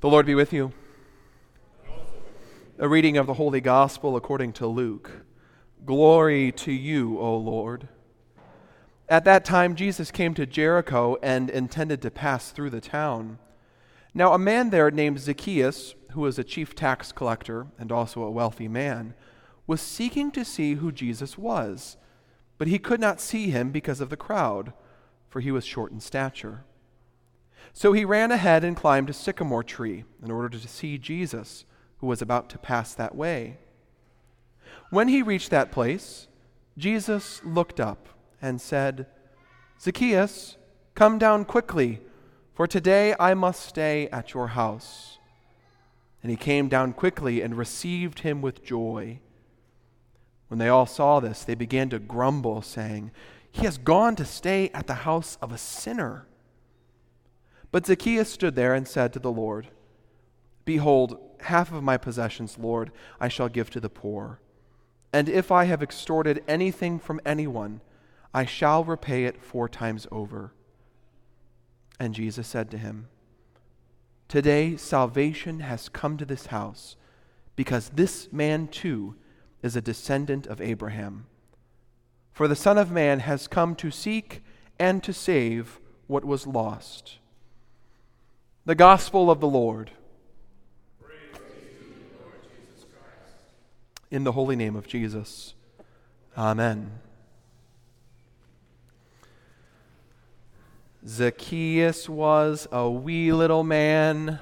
The Lord be with you. A reading of the Holy Gospel according to Luke. Glory to you, O Lord. At that time, Jesus came to Jericho and intended to pass through the town. Now, a man there named Zacchaeus, who was a chief tax collector and also a wealthy man, was seeking to see who Jesus was, but he could not see him because of the crowd, for he was short in stature. So he ran ahead and climbed a sycamore tree in order to see Jesus, who was about to pass that way. When he reached that place, Jesus looked up and said, Zacchaeus, come down quickly, for today I must stay at your house. And he came down quickly and received him with joy. When they all saw this, they began to grumble, saying, He has gone to stay at the house of a sinner. But Zacchaeus stood there and said to the Lord, Behold, half of my possessions, Lord, I shall give to the poor. And if I have extorted anything from anyone, I shall repay it four times over. And Jesus said to him, Today salvation has come to this house, because this man too is a descendant of Abraham. For the Son of Man has come to seek and to save what was lost. The Gospel of the Lord. In the holy name of Jesus. Amen. Zacchaeus was a wee little man.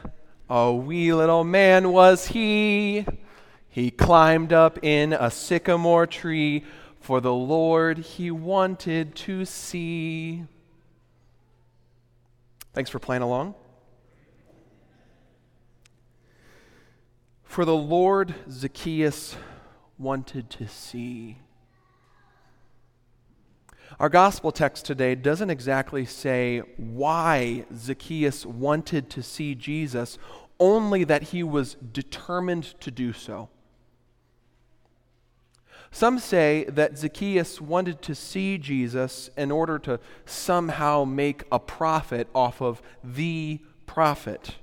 A wee little man was he. He climbed up in a sycamore tree for the Lord he wanted to see. Thanks for playing along. For the Lord Zacchaeus wanted to see. Our gospel text today doesn't exactly say why Zacchaeus wanted to see Jesus, only that he was determined to do so. Some say that Zacchaeus wanted to see Jesus in order to somehow make a profit off of the prophet.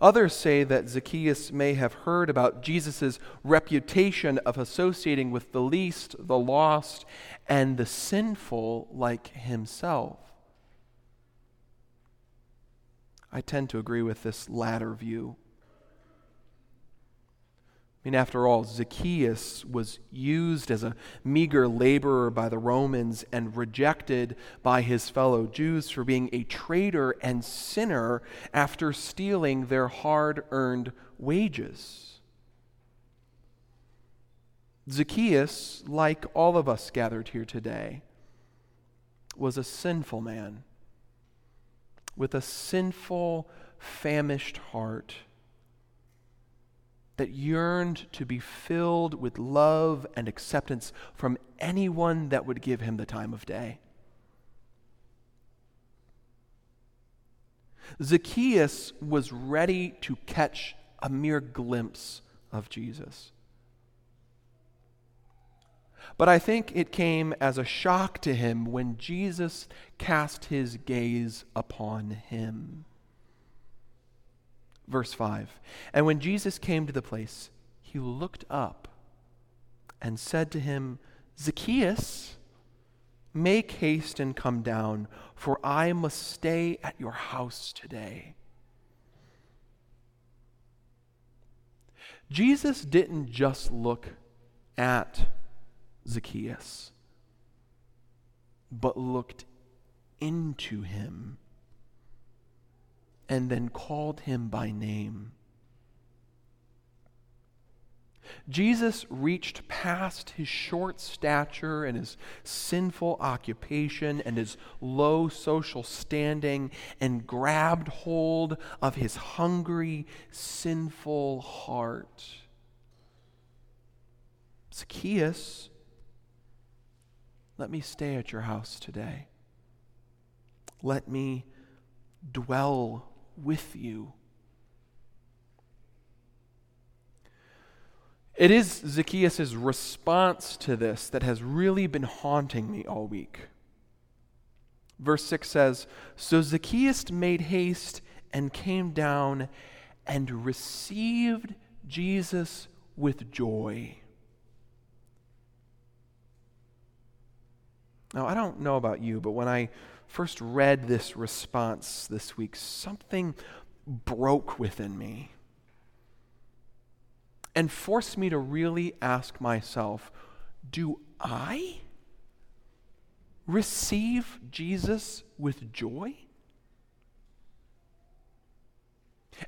Others say that Zacchaeus may have heard about Jesus' reputation of associating with the least, the lost, and the sinful like himself. I tend to agree with this latter view. I mean, after all, Zacchaeus was used as a meager laborer by the Romans and rejected by his fellow Jews for being a traitor and sinner after stealing their hard earned wages. Zacchaeus, like all of us gathered here today, was a sinful man with a sinful, famished heart that yearned to be filled with love and acceptance from anyone that would give him the time of day. Zacchaeus was ready to catch a mere glimpse of Jesus. But I think it came as a shock to him when Jesus cast his gaze upon him. Verse 5 And when Jesus came to the place, he looked up and said to him, Zacchaeus, make haste and come down, for I must stay at your house today. Jesus didn't just look at Zacchaeus, but looked into him and then called him by name. Jesus reached past his short stature and his sinful occupation and his low social standing and grabbed hold of his hungry, sinful heart. Zacchaeus, let me stay at your house today. Let me dwell with you. It is Zacchaeus' response to this that has really been haunting me all week. Verse 6 says So Zacchaeus made haste and came down and received Jesus with joy. Now, I don't know about you, but when I first read this response this week, something broke within me and forced me to really ask myself do I receive Jesus with joy?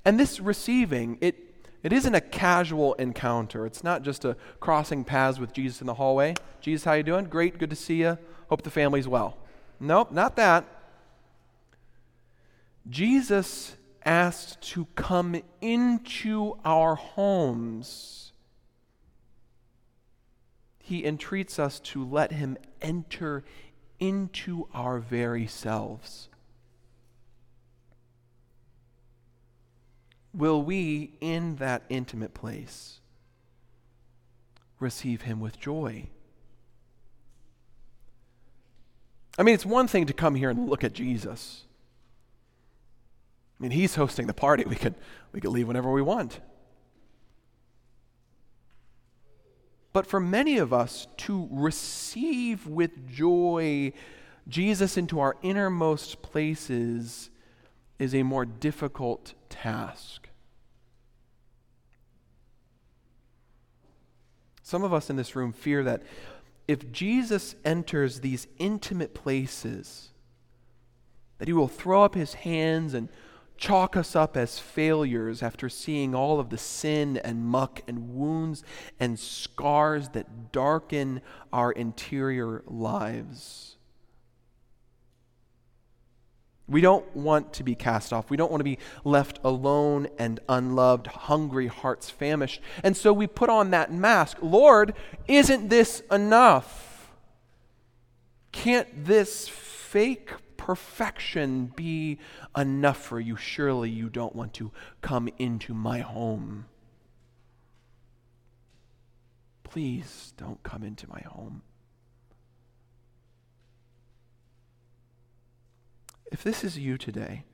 And this receiving, it, it isn't a casual encounter. It's not just a crossing paths with Jesus in the hallway. Jesus, how you doing? Great, good to see you. Hope the family's well. Nope, not that. Jesus asked to come into our homes. He entreats us to let him enter into our very selves. Will we, in that intimate place, receive him with joy? I mean, it's one thing to come here and look at Jesus. I mean, he's hosting the party. We could, we could leave whenever we want. But for many of us, to receive with joy Jesus into our innermost places is a more difficult task. Some of us in this room fear that if Jesus enters these intimate places, that he will throw up his hands and chalk us up as failures after seeing all of the sin and muck and wounds and scars that darken our interior lives. We don't want to be cast off. We don't want to be left alone and unloved, hungry hearts famished. And so we put on that mask Lord, isn't this enough? Can't this fake perfection be enough for you? Surely you don't want to come into my home. Please don't come into my home. If this is you today,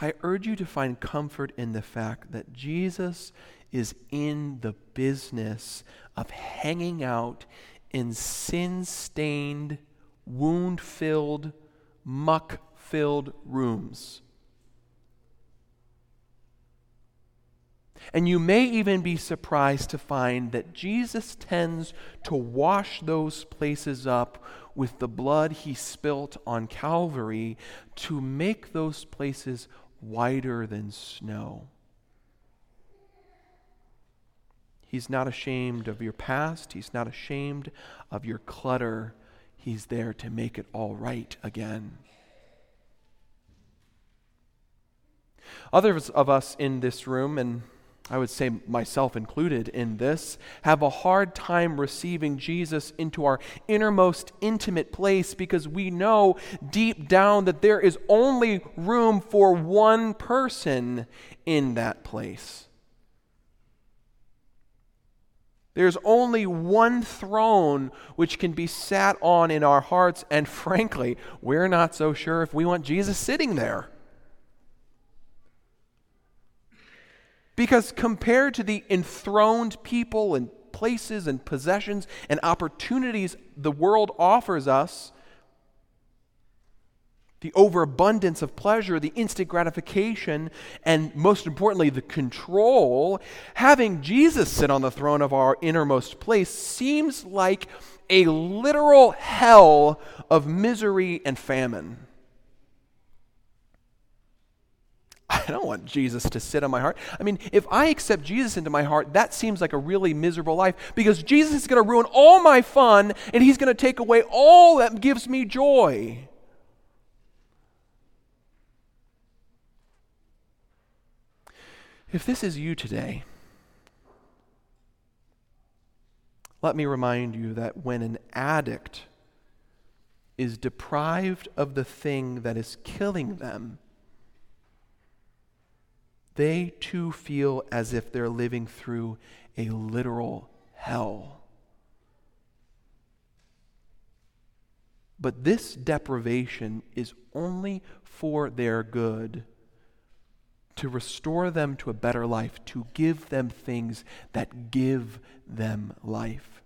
I urge you to find comfort in the fact that Jesus is in the business of hanging out in sin stained, wound filled, muck filled rooms. And you may even be surprised to find that Jesus tends to wash those places up with the blood he spilt on Calvary to make those places whiter than snow. He's not ashamed of your past. He's not ashamed of your clutter. He's there to make it all right again. Others of us in this room, and I would say myself included in this, have a hard time receiving Jesus into our innermost intimate place because we know deep down that there is only room for one person in that place. There's only one throne which can be sat on in our hearts, and frankly, we're not so sure if we want Jesus sitting there. Because compared to the enthroned people and places and possessions and opportunities the world offers us, the overabundance of pleasure, the instant gratification, and most importantly, the control, having Jesus sit on the throne of our innermost place seems like a literal hell of misery and famine. I don't want Jesus to sit on my heart. I mean, if I accept Jesus into my heart, that seems like a really miserable life because Jesus is going to ruin all my fun and he's going to take away all that gives me joy. If this is you today, let me remind you that when an addict is deprived of the thing that is killing them, they too feel as if they're living through a literal hell. But this deprivation is only for their good, to restore them to a better life, to give them things that give them life.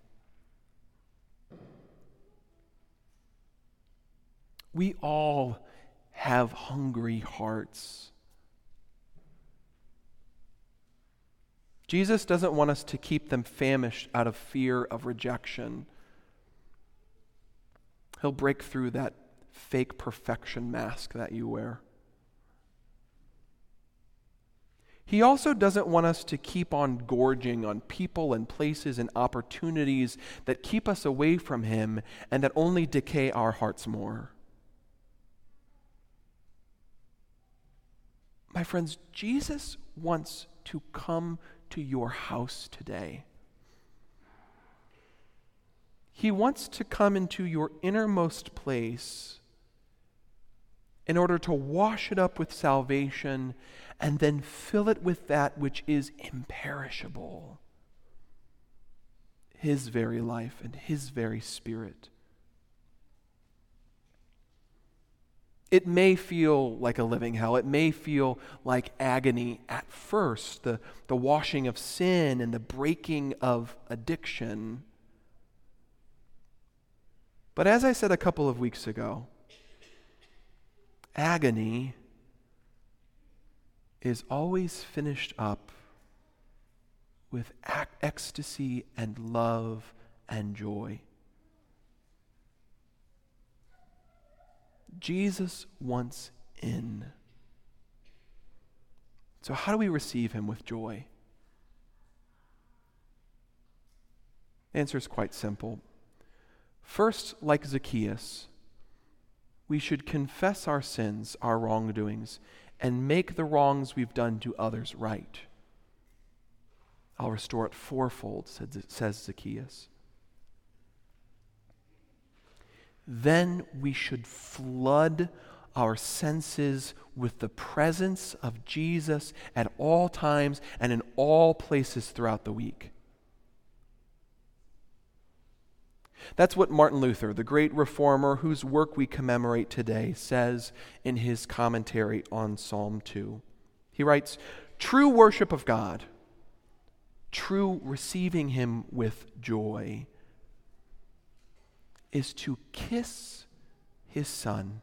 We all have hungry hearts. Jesus doesn't want us to keep them famished out of fear of rejection. He'll break through that fake perfection mask that you wear. He also doesn't want us to keep on gorging on people and places and opportunities that keep us away from Him and that only decay our hearts more. My friends, Jesus wants to come to your house today. He wants to come into your innermost place in order to wash it up with salvation and then fill it with that which is imperishable His very life and His very Spirit. It may feel like a living hell. It may feel like agony at first, the, the washing of sin and the breaking of addiction. But as I said a couple of weeks ago, agony is always finished up with ecstasy and love and joy. Jesus wants in. So, how do we receive him with joy? The answer is quite simple. First, like Zacchaeus, we should confess our sins, our wrongdoings, and make the wrongs we've done to others right. I'll restore it fourfold, says Zacchaeus. Then we should flood our senses with the presence of Jesus at all times and in all places throughout the week. That's what Martin Luther, the great reformer whose work we commemorate today, says in his commentary on Psalm 2. He writes True worship of God, true receiving Him with joy is to kiss his son.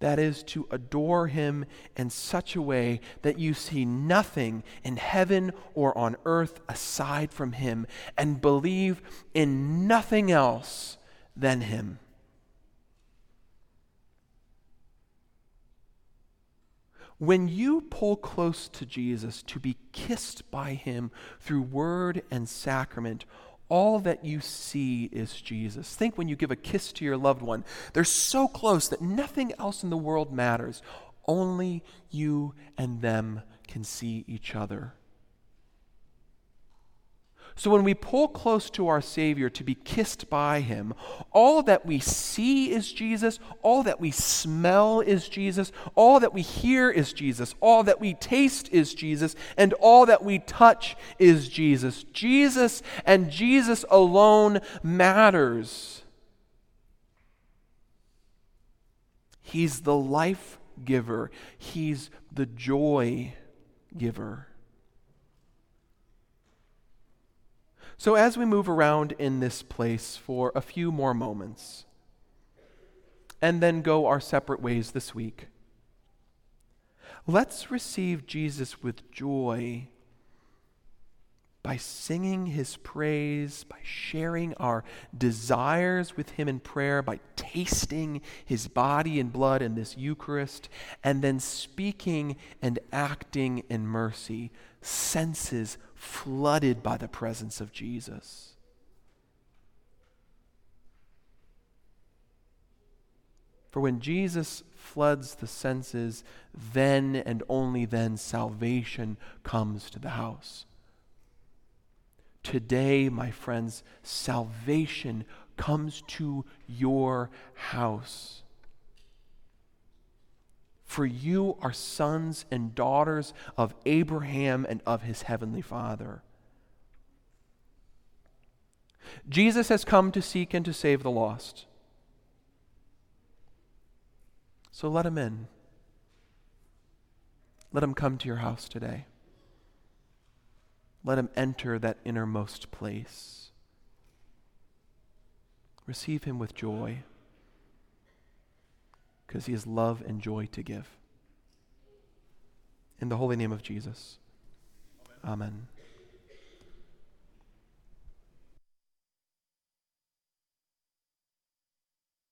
That is to adore him in such a way that you see nothing in heaven or on earth aside from him and believe in nothing else than him. When you pull close to Jesus to be kissed by him through word and sacrament, all that you see is Jesus. Think when you give a kiss to your loved one, they're so close that nothing else in the world matters. Only you and them can see each other. So when we pull close to our Savior to be kissed by Him, all that we see is Jesus, all that we smell is Jesus, all that we hear is Jesus, all that we taste is Jesus, and all that we touch is Jesus. Jesus and Jesus alone matters. He's the life giver, He's the joy giver. So, as we move around in this place for a few more moments, and then go our separate ways this week, let's receive Jesus with joy by singing his praise, by sharing our desires with him in prayer, by tasting his body and blood in this Eucharist, and then speaking and acting in mercy, senses flooded by the presence of Jesus. For when Jesus floods the senses, then and only then salvation comes to the house. Today, my friends, salvation comes to your house. For you are sons and daughters of Abraham and of his heavenly Father. Jesus has come to seek and to save the lost. So let him in. Let him come to your house today. Let him enter that innermost place. Receive him with joy because he has love and joy to give. In the holy name of Jesus. Amen.